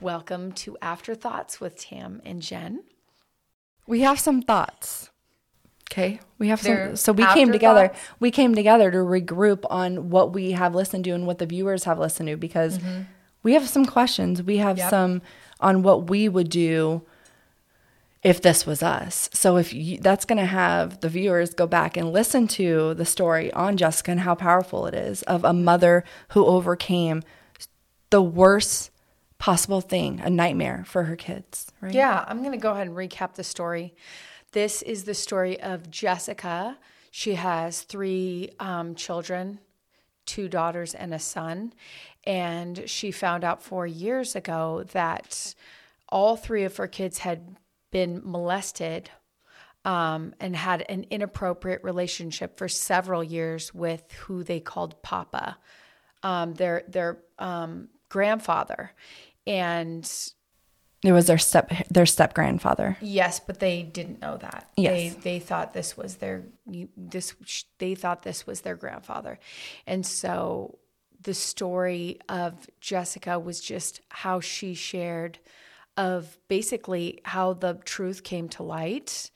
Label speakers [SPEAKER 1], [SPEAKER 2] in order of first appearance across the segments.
[SPEAKER 1] Welcome to Afterthoughts with Tam and Jen.
[SPEAKER 2] We have some thoughts. Okay. We have
[SPEAKER 1] They're
[SPEAKER 2] some so we came together. We came together to regroup on what we have listened to and what the viewers have listened to because we have some questions. We have
[SPEAKER 1] Mm-hmm. Yep.
[SPEAKER 2] some on what we would do if this was us. So if you, that's going to have the viewers go back and listen to the story on Jessica and how powerful it is of a mother who overcame the worst possible thing, a nightmare for her kids, right?
[SPEAKER 1] Yeah, I'm going to go ahead and recap the story. This is the story of Jessica. She has three um, children, two daughters and a son. And she found out four years ago that all three of her kids had been molested um, and had an inappropriate relationship for several years with who they called Papa, um, their their um, grandfather, and
[SPEAKER 2] It was their step their step grandfather.
[SPEAKER 1] Yes, but they didn't know that.
[SPEAKER 2] Yes.
[SPEAKER 1] They they thought this was their this they thought this was their grandfather. And so the story of Jessica was just how she shared of basically how the truth came to light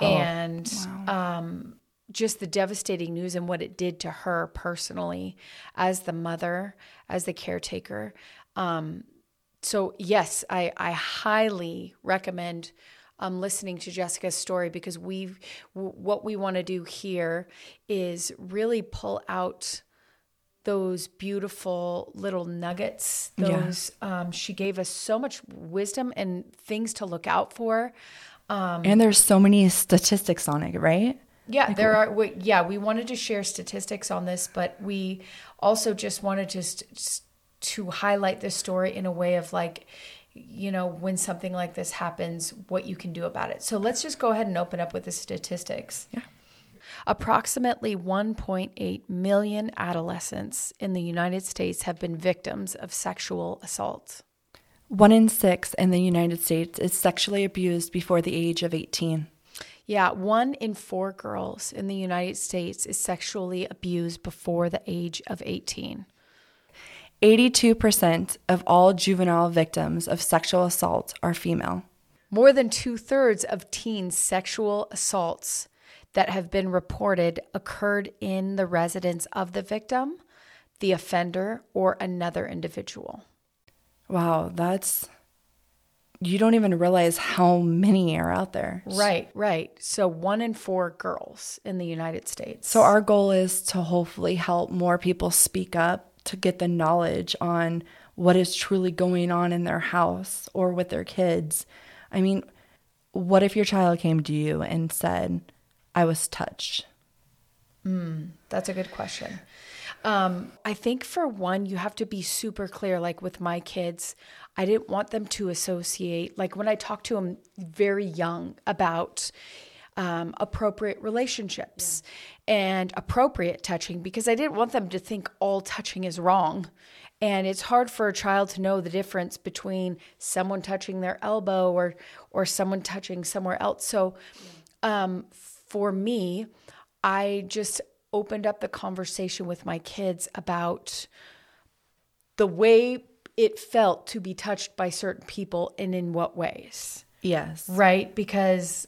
[SPEAKER 1] and um just the devastating news and what it did to her personally as the mother, as the caretaker. Um, so yes, I, I highly recommend um, listening to Jessica's story because we w- what we want to do here is really pull out those beautiful little nuggets.
[SPEAKER 2] Yeah.
[SPEAKER 1] Those um, she gave us so much wisdom and things to look out for.
[SPEAKER 2] Um, and there's so many statistics on it, right?
[SPEAKER 1] Yeah, there are. We, yeah, we wanted to share statistics on this, but we also just wanted to st- to highlight this story in a way of like, you know, when something like this happens, what you can do about it. So let's just go ahead and open up with the statistics.
[SPEAKER 2] Yeah.
[SPEAKER 1] Approximately 1.8 million adolescents in the United States have been victims of sexual assault.
[SPEAKER 2] One in six in the United States is sexually abused before the age of 18.
[SPEAKER 1] Yeah, one in four girls in the United States is sexually abused before the age of 18.
[SPEAKER 2] 82% of all juvenile victims of sexual assault are female.
[SPEAKER 1] More than two thirds of teen sexual assaults that have been reported occurred in the residence of the victim, the offender, or another individual.
[SPEAKER 2] Wow, that's. You don't even realize how many are out there.
[SPEAKER 1] Right, right. So one in four girls in the United States.
[SPEAKER 2] So, our goal is to hopefully help more people speak up to get the knowledge on what is truly going on in their house or with their kids. I mean, what if your child came to you and said, I was touched?
[SPEAKER 1] That's a good question. Um, I think for one, you have to be super clear. Like with my kids, I didn't want them to associate, like when I talked to them very young about um, appropriate relationships and appropriate touching, because I didn't want them to think all touching is wrong. And it's hard for a child to know the difference between someone touching their elbow or or someone touching somewhere else. So um, for me, I just opened up the conversation with my kids about the way it felt to be touched by certain people and in what ways,
[SPEAKER 2] Yes.
[SPEAKER 1] right? Because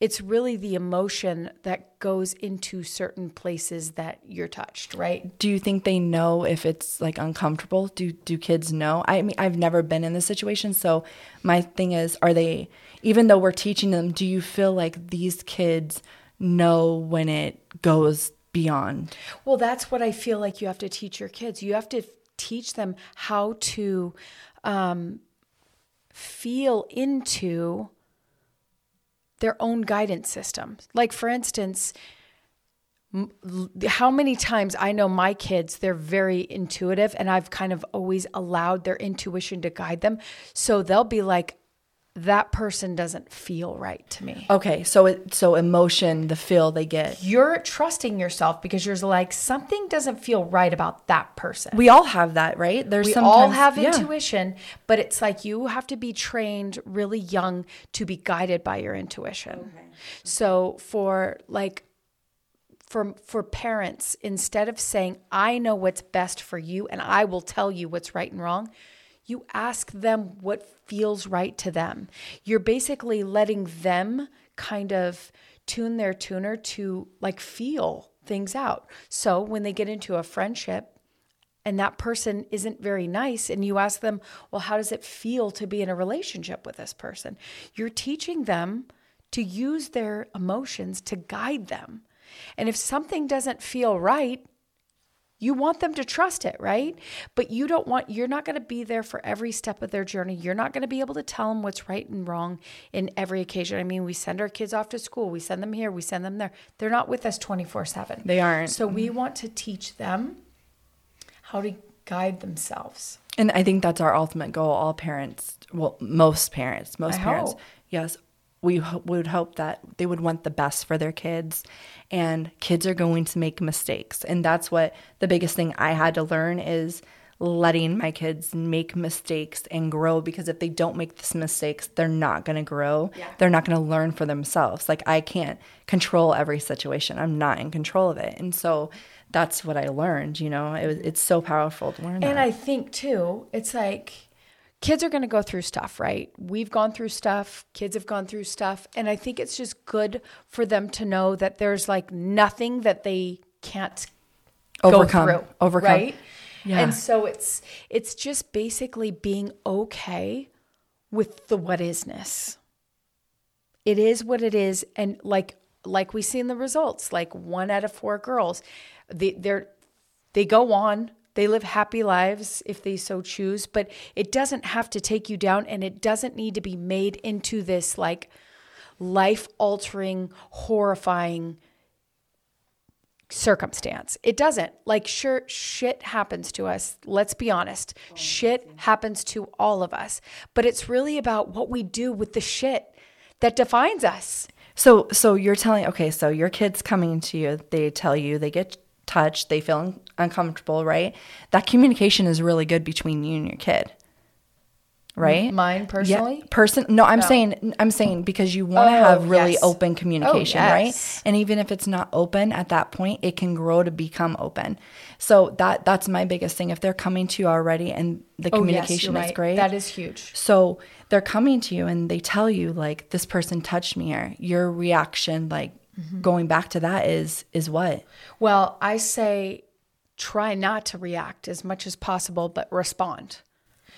[SPEAKER 1] it's really the emotion that goes into certain places that you're touched, right?
[SPEAKER 2] do you think they know if it's like uncomfortable do do kids know i mean i've never been in this situation so my thing is are they even though we're teaching them do you feel like these kids know when it goes beyond
[SPEAKER 1] Well, that's what I feel like you have to teach your kids. You have to teach them how to um, feel into their own guidance system. Like, for instance, how many times I know my kids, they're very intuitive, and I've kind of always allowed their intuition to guide them. So they'll be like, that person doesn't feel right to me.
[SPEAKER 2] okay so it so emotion the feel they get
[SPEAKER 1] You're trusting yourself because you're like, something doesn't feel right about that person.
[SPEAKER 2] we all have that right there's
[SPEAKER 1] we all have
[SPEAKER 2] yeah.
[SPEAKER 1] intuition, but it's like you have to be trained really young to be guided by your intuition. So for like for for parents, instead of saying I know what's best for you and I will tell you what's right and wrong, you ask them what feels right to them. You're basically letting them kind of tune their tuner to like feel things out. So when they get into a friendship and that person isn't very nice, and you ask them, Well, how does it feel to be in a relationship with this person? You're teaching them to use their emotions to guide them. And if something doesn't feel right, you want them to trust it, right? But you don't want, you're not going to be there for every step of their journey. You're not going to be able to tell them what's right and wrong in every occasion. I mean, we send our kids off to school, we send them here, we send them there. They're not with us 24 7.
[SPEAKER 2] They aren't.
[SPEAKER 1] So we want to teach them how to guide themselves.
[SPEAKER 2] And I think that's our ultimate goal. All parents, well, most parents, most
[SPEAKER 1] I
[SPEAKER 2] parents,
[SPEAKER 1] hope.
[SPEAKER 2] yes, we ho- would hope that they would want the best for their kids. And kids are going to make mistakes. And that's what the biggest thing I had to learn is letting my kids make mistakes and grow because if they don't make these mistakes, they're not going to grow.
[SPEAKER 1] Yeah.
[SPEAKER 2] They're not going to learn for themselves. Like I can't control every situation. I'm not in control of it. And so that's what I learned, you know. It was, it's so powerful to learn
[SPEAKER 1] And
[SPEAKER 2] that.
[SPEAKER 1] I think too, it's like kids are going to go through stuff, right? We've gone through stuff, kids have gone through stuff, and I think it's just good for them to know that there's like nothing that they can't
[SPEAKER 2] Overcome.
[SPEAKER 1] go through,
[SPEAKER 2] Overcome.
[SPEAKER 1] right?
[SPEAKER 2] Yeah.
[SPEAKER 1] And so it's it's just basically being okay with the what isness. It is what it is, and like like we see in the results, like one out of four girls, they they're they go on they live happy lives if they so choose but it doesn't have to take you down and it doesn't need to be made into this like life altering horrifying circumstance. It doesn't. Like sure shit happens to us let's be honest. Shit happens to all of us but it's really about what we do with the shit that defines us.
[SPEAKER 2] So so you're telling okay, so your kids coming to you, they tell you they get touched, they feel un- uncomfortable, right? That communication is really good between you and your kid. Right?
[SPEAKER 1] mine personally
[SPEAKER 2] Yeah, person no, I'm oh. saying I'm saying because you want to
[SPEAKER 1] Oh,
[SPEAKER 2] have really
[SPEAKER 1] yes.
[SPEAKER 2] open communication, oh,
[SPEAKER 1] yes.
[SPEAKER 2] right? And even if it's not open at that point, it can grow to become open. So that that's my biggest thing. If they're coming to you already and the
[SPEAKER 1] Oh,
[SPEAKER 2] communication
[SPEAKER 1] you're
[SPEAKER 2] is
[SPEAKER 1] right.
[SPEAKER 2] great.
[SPEAKER 1] that is huge
[SPEAKER 2] So they're coming to you and they tell you like this person touched me or your reaction like
[SPEAKER 1] Mm-hmm.
[SPEAKER 2] going back to that is is what?
[SPEAKER 1] Well, I say try not to react as much as possible, but respond.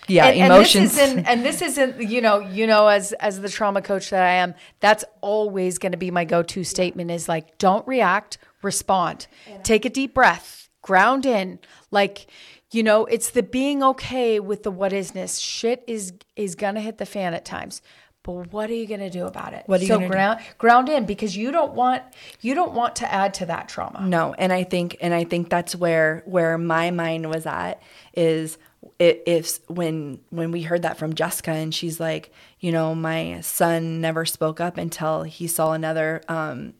[SPEAKER 2] Yeah,
[SPEAKER 1] and,
[SPEAKER 2] emotions.
[SPEAKER 1] And this isn't, and this isn't, you know, you know, as as the trauma coach that I am, that's always going to be my go-to statement is like, don't react, respond, take a deep breath, ground in, like. You know, it's the being okay with the what isness. Shit is is gonna hit the fan at times, but what are you gonna do about it?
[SPEAKER 2] What are you
[SPEAKER 1] so
[SPEAKER 2] gonna do?
[SPEAKER 1] ground ground in because you don't want you don't want to add to that trauma.
[SPEAKER 2] no, and I think and I think that's where where my mind was at is i- if when when we heard that from Jessica and she's like, you know, my son never spoke up until he saw another um,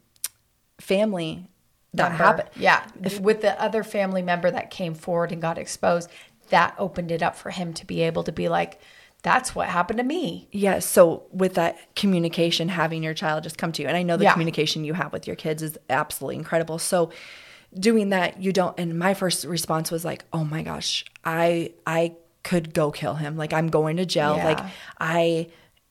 [SPEAKER 2] family that
[SPEAKER 1] member.
[SPEAKER 2] happened.
[SPEAKER 1] Yeah, with the other family member that came forward and got exposed, that opened it up for him to be able to be like, "That's what happened to me."
[SPEAKER 2] Yeah. So with that communication, having your child just come to you, and I know the
[SPEAKER 1] Yeah.
[SPEAKER 2] communication you have with your kids is absolutely incredible. So doing that, you don't. And my first response was like, "Oh my gosh, I I could go kill him. Like I'm going to jail.
[SPEAKER 1] Yeah.
[SPEAKER 2] Like I."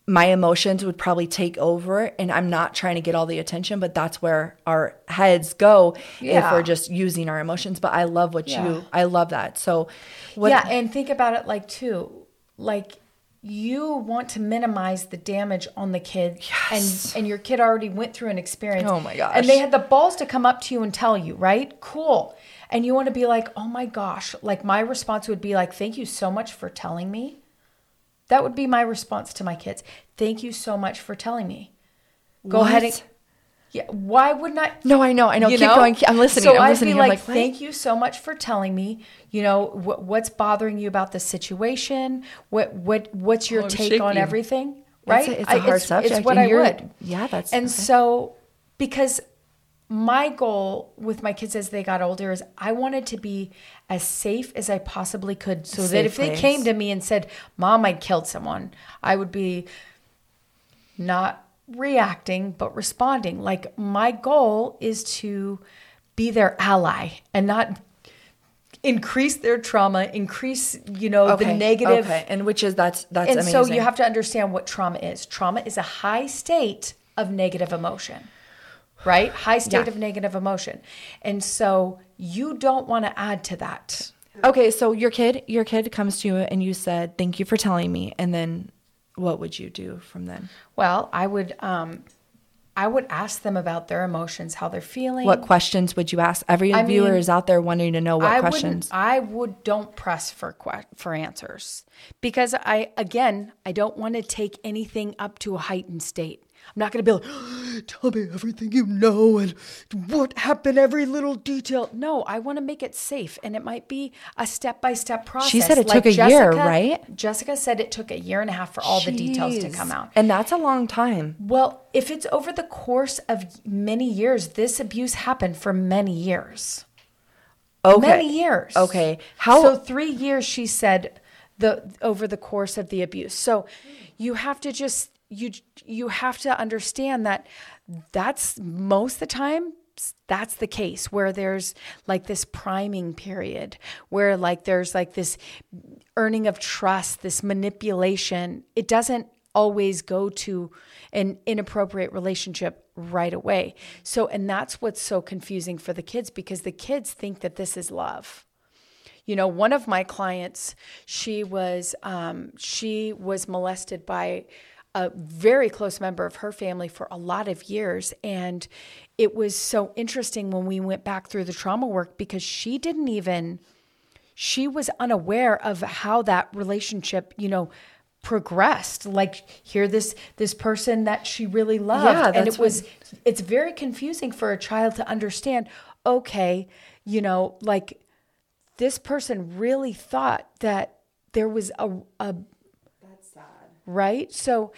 [SPEAKER 2] My emotions would probably take over, and I'm not trying to get all the attention, but that's where our heads go if we're just using our emotions. But I love what
[SPEAKER 1] Yeah.
[SPEAKER 2] you, I love that. So, what,
[SPEAKER 1] yeah, and think about it like too, like you want to minimize the damage on the kid
[SPEAKER 2] Yes.
[SPEAKER 1] and and your kid already went through an experience.
[SPEAKER 2] Oh my gosh.
[SPEAKER 1] and they had the balls to come up to you and tell you right? Cool. And you want to be like oh my gosh. Like my response would be like thank you so much for telling me. That would be my response to my kids. Thank you so much for telling me. Go ahead and
[SPEAKER 2] What?
[SPEAKER 1] Yeah why wouldn't i
[SPEAKER 2] no, I know, I know.
[SPEAKER 1] you
[SPEAKER 2] Keep
[SPEAKER 1] know?
[SPEAKER 2] going. I'm listening.
[SPEAKER 1] So
[SPEAKER 2] I'm
[SPEAKER 1] I'd
[SPEAKER 2] listening.
[SPEAKER 1] be
[SPEAKER 2] I'm
[SPEAKER 1] like,
[SPEAKER 2] like,
[SPEAKER 1] thank you so much for telling me. You know what, what's bothering you about the situation. What what what's your
[SPEAKER 2] Oh, I'm
[SPEAKER 1] take on
[SPEAKER 2] shaking.
[SPEAKER 1] everything?
[SPEAKER 2] It's
[SPEAKER 1] Right?
[SPEAKER 2] a- it's a hard subject,
[SPEAKER 1] It's what
[SPEAKER 2] and
[SPEAKER 1] I would.
[SPEAKER 2] yeah, that's-
[SPEAKER 1] and
[SPEAKER 2] okay.
[SPEAKER 1] so because my goal with my kids as they got older is I wanted to be as safe as I possibly could, so that
[SPEAKER 2] Safe
[SPEAKER 1] if they came to me and said, "Mom, I killed someone," I would be not reacting but responding like my goal is to be their ally and not increase their trauma, increase, you know, the negative.
[SPEAKER 2] Okay, and which is that's that's
[SPEAKER 1] And
[SPEAKER 2] amazing.
[SPEAKER 1] so you have to understand what trauma is. Trauma is a high state of negative emotion, right? High state
[SPEAKER 2] Yeah.
[SPEAKER 1] of negative emotion. And so you don't want to add to that.
[SPEAKER 2] Okay, so your kid, your kid comes to you and you said, "Thank you for telling me," and then what would you do from then?
[SPEAKER 1] Well, I would um I would ask them about their emotions, how they're feeling.
[SPEAKER 2] What questions would you ask? Every
[SPEAKER 1] I
[SPEAKER 2] viewer
[SPEAKER 1] mean,
[SPEAKER 2] is out there wanting to know what
[SPEAKER 1] I
[SPEAKER 2] questions.
[SPEAKER 1] I would don't press for que- for answers because I again, I don't want to take anything up to a heightened state. I'm not going to be like, tell me everything you know and what happened, every little detail. No, I want to make it safe. And it might be a step by step process.
[SPEAKER 2] She said it took a year, right?
[SPEAKER 1] Jessica said it took a year and a half for all the details to come out.
[SPEAKER 2] and that's a long time.
[SPEAKER 1] Well, if it's over the course of many years, this abuse happened for many years.
[SPEAKER 2] Okay,
[SPEAKER 1] Many years.
[SPEAKER 2] Okay, how?
[SPEAKER 1] So three years, she said, the over the course of the abuse. So you have to just you you have to understand that that's most of the time that's the case where there's like this priming period where like there's like this earning of trust this manipulation. It doesn't always go to an inappropriate relationship right away. So and that's what's so confusing for the kids because the kids think that this is love you know one of my clients she was um, she was molested by a very close member of her family for a lot of years. And it was so interesting when we went back through the trauma work because she didn't even she was unaware of how that relationship you know progressed. Like here this this person that she really loved.
[SPEAKER 2] Yeah,
[SPEAKER 1] and it was it's very confusing for a child to understand okay you know like this person really thought that there was a, a that's sad. Right? So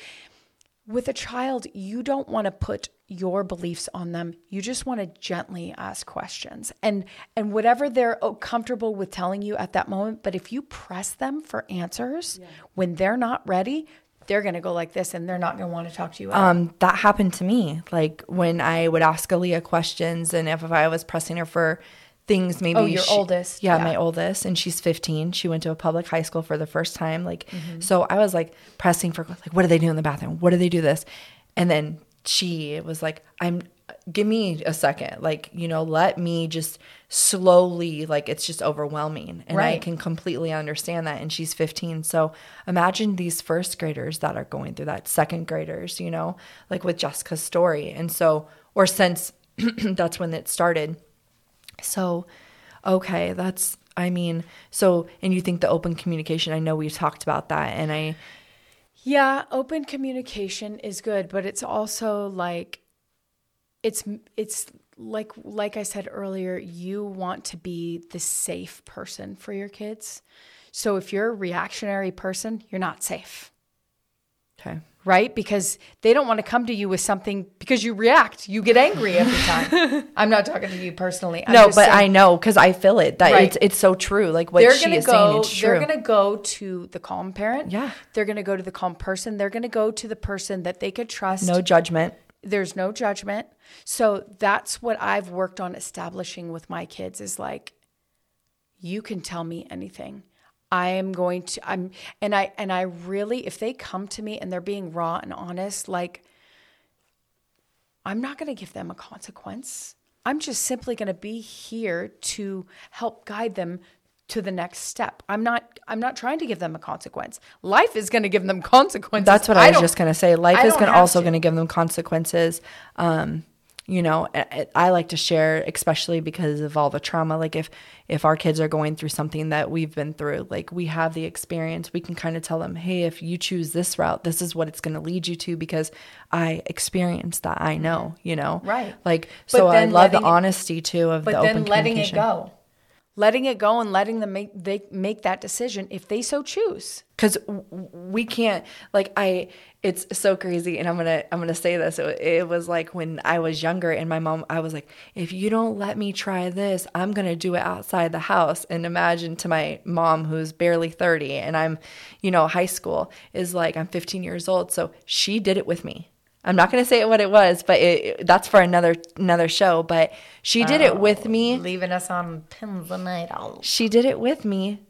[SPEAKER 1] with a child you don't want to put your beliefs on them. You just want to gently ask questions. And and whatever they're oh, comfortable with telling you at that moment but if you press them for answers when they're not ready they're going to go like this and they're not going to want to talk to you at all.
[SPEAKER 2] um, that happened to me. Like when I would ask Aaliyah questions, and if, if I was pressing her for things, maybe
[SPEAKER 1] Oh, your
[SPEAKER 2] she-
[SPEAKER 1] oldest.
[SPEAKER 2] yeah,
[SPEAKER 1] Yeah.
[SPEAKER 2] my oldest, and she's 15. She went to a public high school for the first time. Like,
[SPEAKER 1] Mm-hmm.
[SPEAKER 2] so I was like pressing for like, what do they do in the bathroom? What do they do this? And then she was like, I'm. Give me a second, like you know, let me just slowly, like it's just overwhelming, and I can completely understand that. And she's 15, so imagine these first graders that are going through that, second graders, you know, like with Jessica's story, and so or since that's when it started. So, okay, that's, I mean, so, and you think the open communication, I know we've talked about that, and I,
[SPEAKER 1] Yeah, open communication is good, but it's also like it's it's like like I said earlier, you want to be the safe person for your kids. So if you're a reactionary person, you're not safe,
[SPEAKER 2] okay.
[SPEAKER 1] Right? Because they don't want to come to you with something because you react, you get angry every time. I'm not talking to you personally. I'm
[SPEAKER 2] no, but
[SPEAKER 1] saying-
[SPEAKER 2] I know because I feel it that
[SPEAKER 1] Right.
[SPEAKER 2] it's it's so true. Like what
[SPEAKER 1] they're
[SPEAKER 2] she
[SPEAKER 1] gonna
[SPEAKER 2] is
[SPEAKER 1] go.
[SPEAKER 2] saying, it's true.
[SPEAKER 1] they're gonna go to the calm parent.
[SPEAKER 2] Yeah.
[SPEAKER 1] They're gonna go to the calm person. They're gonna go to the person that they could trust.
[SPEAKER 2] no judgment.
[SPEAKER 1] there's no judgment. So that's what I've worked on establishing with my kids is like you can tell me anything. I am going to I'm and I and I really if they come to me and they're being raw and honest like I'm not going to give them a consequence. I'm just simply going to be here to help guide them to the next step. I'm not I'm not trying to give them a consequence. Life is going to give them consequences.
[SPEAKER 2] That's what I, was just gonna say. Life
[SPEAKER 1] I
[SPEAKER 2] is gonna also
[SPEAKER 1] to.
[SPEAKER 2] gonna give them consequences. Um, you know, I, like to share, especially because of all the trauma. Like if if our kids are going through something that we've been through, like we have the experience, we can kind of tell them, hey, if you choose this route, this is what it's going to lead you to because I experienced that. I know, you know,
[SPEAKER 1] Right.
[SPEAKER 2] Like
[SPEAKER 1] But
[SPEAKER 2] so, I love the honesty too of the
[SPEAKER 1] but
[SPEAKER 2] the
[SPEAKER 1] then letting it go letting it go and letting them make they make that decision if they so choose.
[SPEAKER 2] Because we can't like i it's so crazy and i'm gonna i'm gonna say this. It, it was like when i was younger and my mom i was like if you don't let me try this i'm gonna do it outside the house. And imagine to my mom who's barely 30 and i'm you know high school is like i'm 15 years old so she did it with me I'm not going to say what it was, but it, that's for another another show. But she did it oh, with me.
[SPEAKER 1] Leaving us on pins and needles.
[SPEAKER 2] She did it with me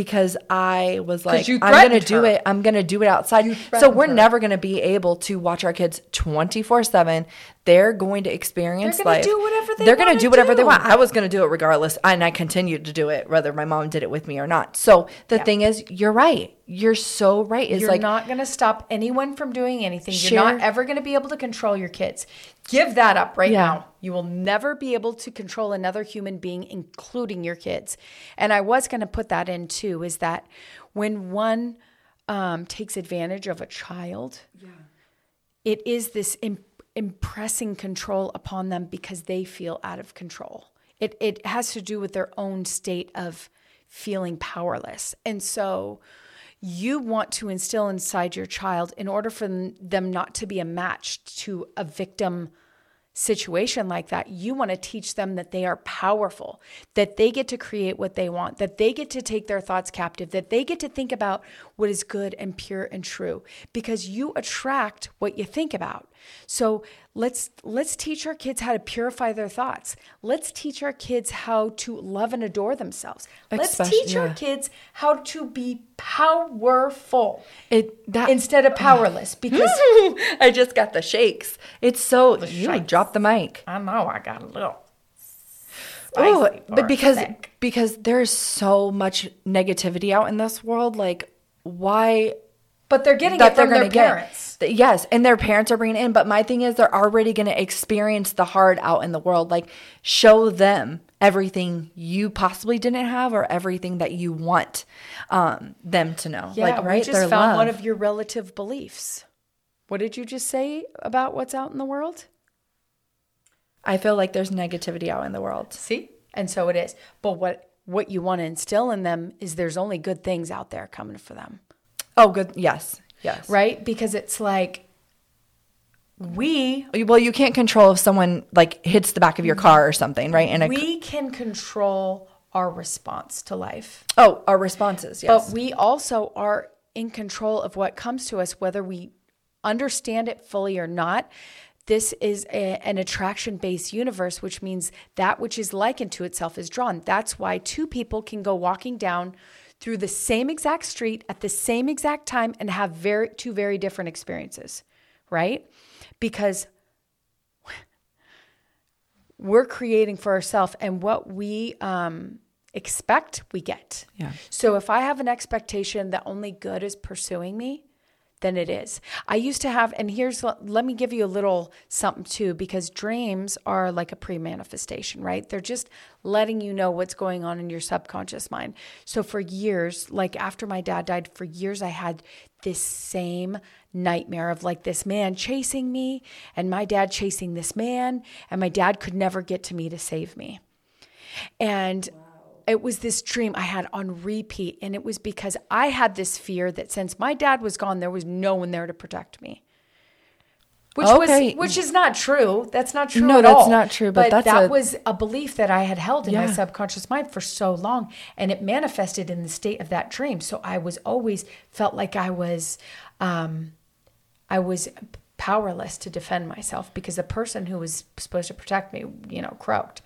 [SPEAKER 2] because I was like, I'm going to do
[SPEAKER 1] her.
[SPEAKER 2] it. I'm going to do it outside. So we're
[SPEAKER 1] her.
[SPEAKER 2] never going to be able to watch our kids 24 7. They're going to experience
[SPEAKER 1] They're gonna
[SPEAKER 2] life.
[SPEAKER 1] do whatever they
[SPEAKER 2] They're gonna do whatever they want. I was going to do it regardless. And I continued to do it, whether my mom did it with me or not. So the
[SPEAKER 1] Yeah.
[SPEAKER 2] thing is, you're right. You're so right. It's
[SPEAKER 1] You're
[SPEAKER 2] like,
[SPEAKER 1] not going to stop anyone from doing anything.
[SPEAKER 2] Share-
[SPEAKER 1] You're not ever going to be able to control your kids. Give that up right
[SPEAKER 2] Yeah.
[SPEAKER 1] now. You will never be able to control another human being, including your kids. And I was going to put that in too is that when one um, takes advantage of a child, yeah. it is this im- impressing control upon them because they feel out of control. It, it has to do with their own state of feeling powerless. And so you want to instill inside your child, in order for them- not to be a match to a victim situation like that, you want to teach them that they are powerful, that they get to create what they want, that they get to take their thoughts captive, that they get to think about what is good and pure and true because you attract what you think about. So let's let's teach our kids how to purify their thoughts. Let's teach our kids how to love and adore themselves. Let's teach our kids how to be powerful
[SPEAKER 2] it, that,
[SPEAKER 1] instead of powerless because
[SPEAKER 2] I just got the shakes. It's so, you
[SPEAKER 1] shakes.
[SPEAKER 2] drop the mic.
[SPEAKER 1] I know I got a little
[SPEAKER 2] Oh, but because
[SPEAKER 1] thick.
[SPEAKER 2] because there's so much negativity out in this world, like why
[SPEAKER 1] But they're getting
[SPEAKER 2] that
[SPEAKER 1] it
[SPEAKER 2] they're
[SPEAKER 1] from their
[SPEAKER 2] going to get?
[SPEAKER 1] parents.
[SPEAKER 2] Yes, and their parents are bringing it in. But my thing is, they're already going to experience the hard out in the world. Like show them everything you possibly didn't have, or everything that you want um, them to know.
[SPEAKER 1] Yeah,
[SPEAKER 2] like right,
[SPEAKER 1] we just
[SPEAKER 2] their
[SPEAKER 1] found
[SPEAKER 2] love.
[SPEAKER 1] one of your relative beliefs. What did you just say about what's out in the world?
[SPEAKER 2] I feel like there's negativity out in the world.
[SPEAKER 1] See? And so it is. But what what you want to instill in them is there's only good things out there coming for them.
[SPEAKER 2] Oh, good. Yes, yes.
[SPEAKER 1] Right? Because it's like we
[SPEAKER 2] Well, you can't control if someone like hits the back of your mm-hmm. car or something, right? And a,
[SPEAKER 1] we can control our response to life.
[SPEAKER 2] oh, our responses. Yes.
[SPEAKER 1] But we also are in control of what comes to us, whether we understand it fully or not. This is a, an attraction based universe, which means that which is likened to itself is drawn. That's why two people can go walking down through the same exact street at the same exact time and have very two very different experiences, right? Because we're creating for ourselves and what we um, expect we get
[SPEAKER 2] Yeah.
[SPEAKER 1] so if i have an expectation that only good is pursuing me then it is. I used to have and here's let me give you a little something too because dreams are like a pre-manifestation right? They're just letting you know what's going on in your subconscious mind. So for years like after my dad died for years i had this same nightmare of like this man chasing me and my dad chasing this man and my dad could never get to me to save me. And it was this dream I had on repeat. And it was because I had this fear that since my dad was gone, there was no one there to protect me. Which
[SPEAKER 2] Okay.
[SPEAKER 1] was which is not true. That's not true
[SPEAKER 2] No,
[SPEAKER 1] at
[SPEAKER 2] that's
[SPEAKER 1] all.
[SPEAKER 2] not true, but that's
[SPEAKER 1] that
[SPEAKER 2] a-
[SPEAKER 1] was a belief that I had held in my subconscious mind for so long, and it manifested in the state of that dream. So I was always felt like I was, um, I was powerless to defend myself because the person who was supposed to protect me, you know, croaked.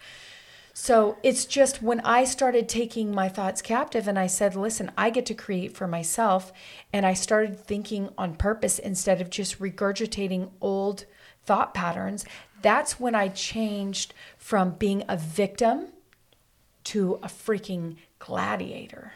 [SPEAKER 1] So it's just when I started taking my thoughts captive and I said, listen, I get to create for myself. And I started thinking on purpose instead of just regurgitating old thought patterns. That's when I changed from being a victim to a freaking gladiator.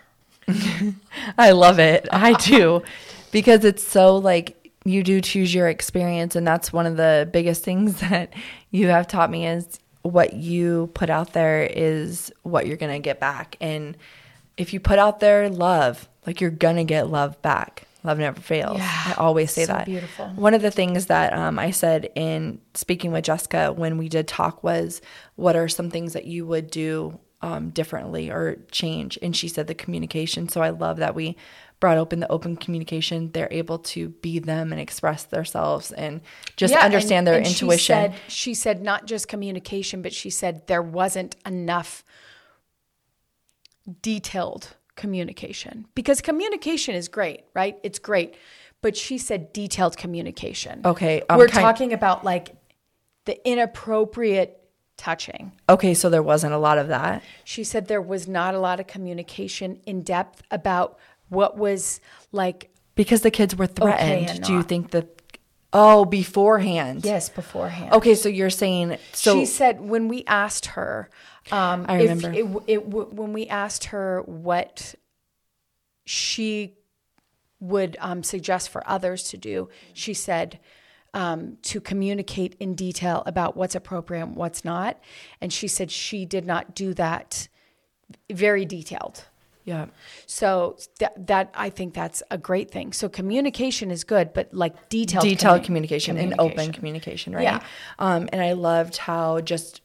[SPEAKER 2] I love it. I do. because it's so like you do choose your experience and that's one of the biggest things that you have taught me is what you put out there is what you're going to get back. And if you put out there love, like you're going to get love back. Love never fails.
[SPEAKER 1] Yeah,
[SPEAKER 2] I always say
[SPEAKER 1] so
[SPEAKER 2] that.
[SPEAKER 1] beautiful.
[SPEAKER 2] One of the things that um, I said in speaking with Jessica when we did talk was, what are some things that you would do um, differently or change? And she said the communication. So I love that we brought open the open communication. They're able to be them and express themselves and just
[SPEAKER 1] Yeah,
[SPEAKER 2] understand
[SPEAKER 1] and-
[SPEAKER 2] their
[SPEAKER 1] and
[SPEAKER 2] intuition.
[SPEAKER 1] She said, she said not just communication, but she said there wasn't enough detailed communication because communication is great, right? It's great. but she said detailed communication.
[SPEAKER 2] Okay, I'm
[SPEAKER 1] we're talking about like the inappropriate touching.
[SPEAKER 2] Okay, so there wasn't a lot of that.
[SPEAKER 1] She said there was not a lot of communication in depth about what was like
[SPEAKER 2] Because the kids were threatened.
[SPEAKER 1] and
[SPEAKER 2] Do you think that Oh, beforehand.
[SPEAKER 1] yes beforehand.
[SPEAKER 2] Okay, so you're saying so
[SPEAKER 1] she said when we asked her, um,
[SPEAKER 2] I
[SPEAKER 1] if
[SPEAKER 2] remember.
[SPEAKER 1] it, it, w- when we asked her what she would um, suggest for others to do, she said um, to communicate in detail about what's appropriate and what's not. And she said she did not do that very detailed.
[SPEAKER 2] yeah.
[SPEAKER 1] So that, that I think that's a great thing. So communication is good, but like detailed
[SPEAKER 2] detailed
[SPEAKER 1] commu-
[SPEAKER 2] communication, and open communication, right?
[SPEAKER 1] Yeah.
[SPEAKER 2] Um, and I loved how just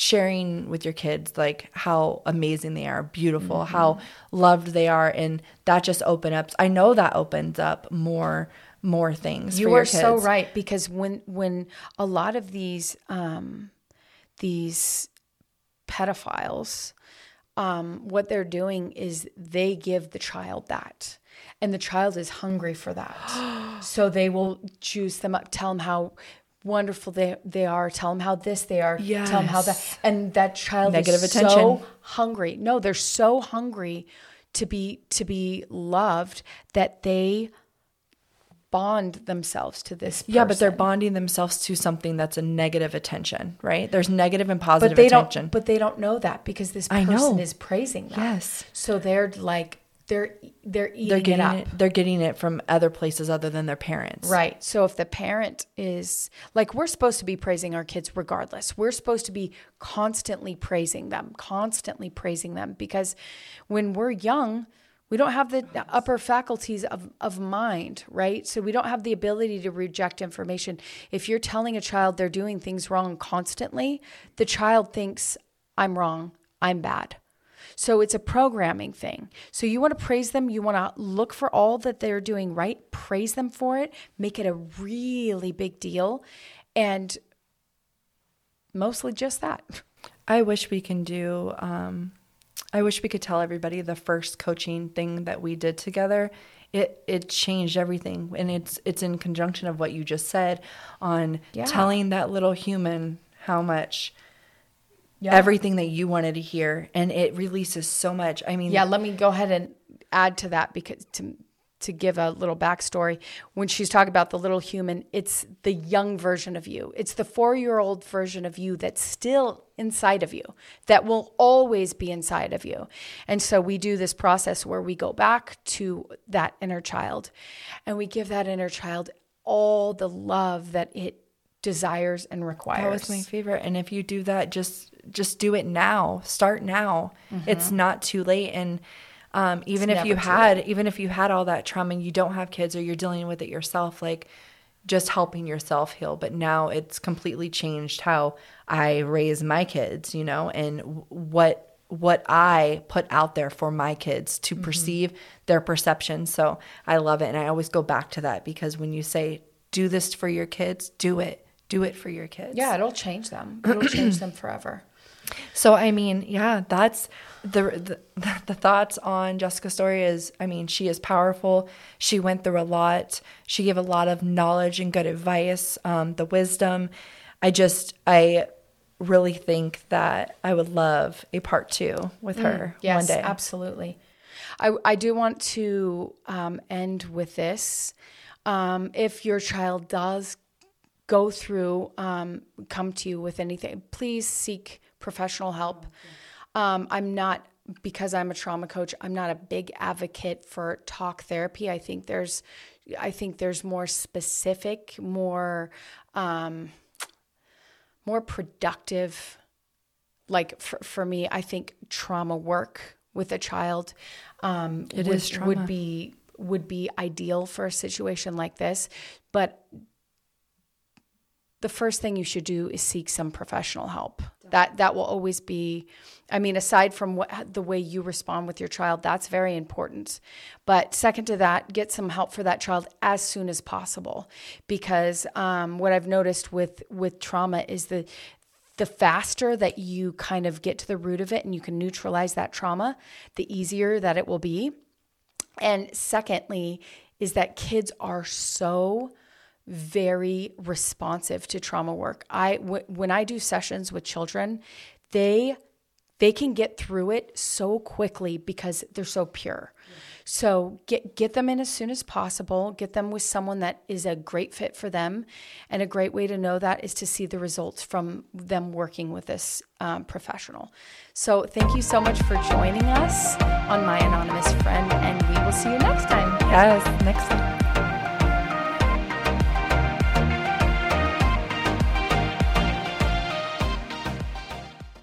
[SPEAKER 2] sharing with your kids like how amazing they are, beautiful,
[SPEAKER 1] Mm-hmm.
[SPEAKER 2] how loved they are, and that just opens up. I know that opens up more more things.
[SPEAKER 1] You are so right because when when a lot of these um, these pedophiles, um, what they're doing is they give the child that, and the child is hungry for that, so they will juice them up, tell them how wonderful they they are, tell them how this they are, tell them how that, and that child
[SPEAKER 2] Negative
[SPEAKER 1] is
[SPEAKER 2] attention.
[SPEAKER 1] so hungry. No, they're so hungry to be to be loved that they bond themselves to this
[SPEAKER 2] Yeah, but they're bonding themselves to something that's a negative attention, right? There's negative and positive
[SPEAKER 1] but they
[SPEAKER 2] attention.
[SPEAKER 1] don't but they don't know that because this person is praising them.
[SPEAKER 2] Yes.
[SPEAKER 1] so they're like they're they're eating
[SPEAKER 2] they're
[SPEAKER 1] it up
[SPEAKER 2] it, they're getting it from other places other than their parents.
[SPEAKER 1] right so if the parent is like we're supposed to be praising our kids regardless we're supposed to be constantly praising them constantly praising them because when we're young we don't have the upper faculties of, of mind, right? So we don't have the ability to reject information. If you're telling a child they're doing things wrong constantly, the child thinks, I'm wrong, I'm bad. So it's a programming thing. So you want to praise them, you want to look for all that they're doing right, praise them for it, make it a really big deal, and mostly just that.
[SPEAKER 2] I wish we can do. Um, I wish we could tell everybody the first coaching thing that we did together. It it changed everything, and it's it's in conjunction of what you just said on
[SPEAKER 1] Yeah.
[SPEAKER 2] telling that little human how much everything that you wanted to hear, and it releases so much. I mean,
[SPEAKER 1] Yeah, let me go ahead and add to that because to to give a little backstory. When she's talking about the little human, it's the young version of you. It's the four year old version of you that's still inside of you, that will always be inside of you. And so we do this process where we go back to that inner child and we give that inner child all the love that it desires and requires.
[SPEAKER 2] That was my favorite. And if you do that, just just do it now. Start now. Mm-hmm. It's not too late. And um, even if
[SPEAKER 1] Mm-hmm.
[SPEAKER 2] you
[SPEAKER 1] too
[SPEAKER 2] had, even if you had all that trauma and you don't have kids or you're dealing with it yourself, like just helping yourself heal. But now it's completely changed how I raise my kids, you know, and what what I put out there for my kids
[SPEAKER 1] Mm-hmm.
[SPEAKER 2] to perceive their perception. So I love it. And I always go back to that because when you say do this for your kids, do it. Do it for your kids.
[SPEAKER 1] yeah, it'll change them. It'll change them forever.
[SPEAKER 2] So I mean, yeah, that's the, the the thoughts on Jessica's story is I mean, she is powerful. She went through a lot. She gave a lot of knowledge and good advice, um, the wisdom. I just I really think that I would love a part two with her
[SPEAKER 1] Yes,
[SPEAKER 2] one day.
[SPEAKER 1] absolutely. I, I do want to um, end with this. Um, if your child does go through, um, come to you with anything, please seek professional help. Um, I'm not, because I'm a trauma coach, I'm not a big advocate for talk therapy. I think there's, I think there's more specific, more, um, more productive like for, for me i think trauma work with a child um
[SPEAKER 2] It
[SPEAKER 1] would, would be would be ideal for a situation like this but the first thing you should do is seek some professional help that that will always be i mean aside from what the way you respond with your child that's very important. But second to that get some help for that child as soon as possible. Because um, what i've noticed with with trauma is the the faster that you kind of get to the root of it and you can neutralize that trauma the easier that it will be. And secondly is that kids are so very responsive to trauma work. I w- when I do sessions with children, they they can get through it so quickly because they're so pure. So get get them in as soon as possible. Get them with someone that is a great fit for them, and a great way to know that is to see the results from them working with this um, professional. So thank you so much for joining us on My Anonymous Friend, and we will see you next time.
[SPEAKER 2] Yes, next time.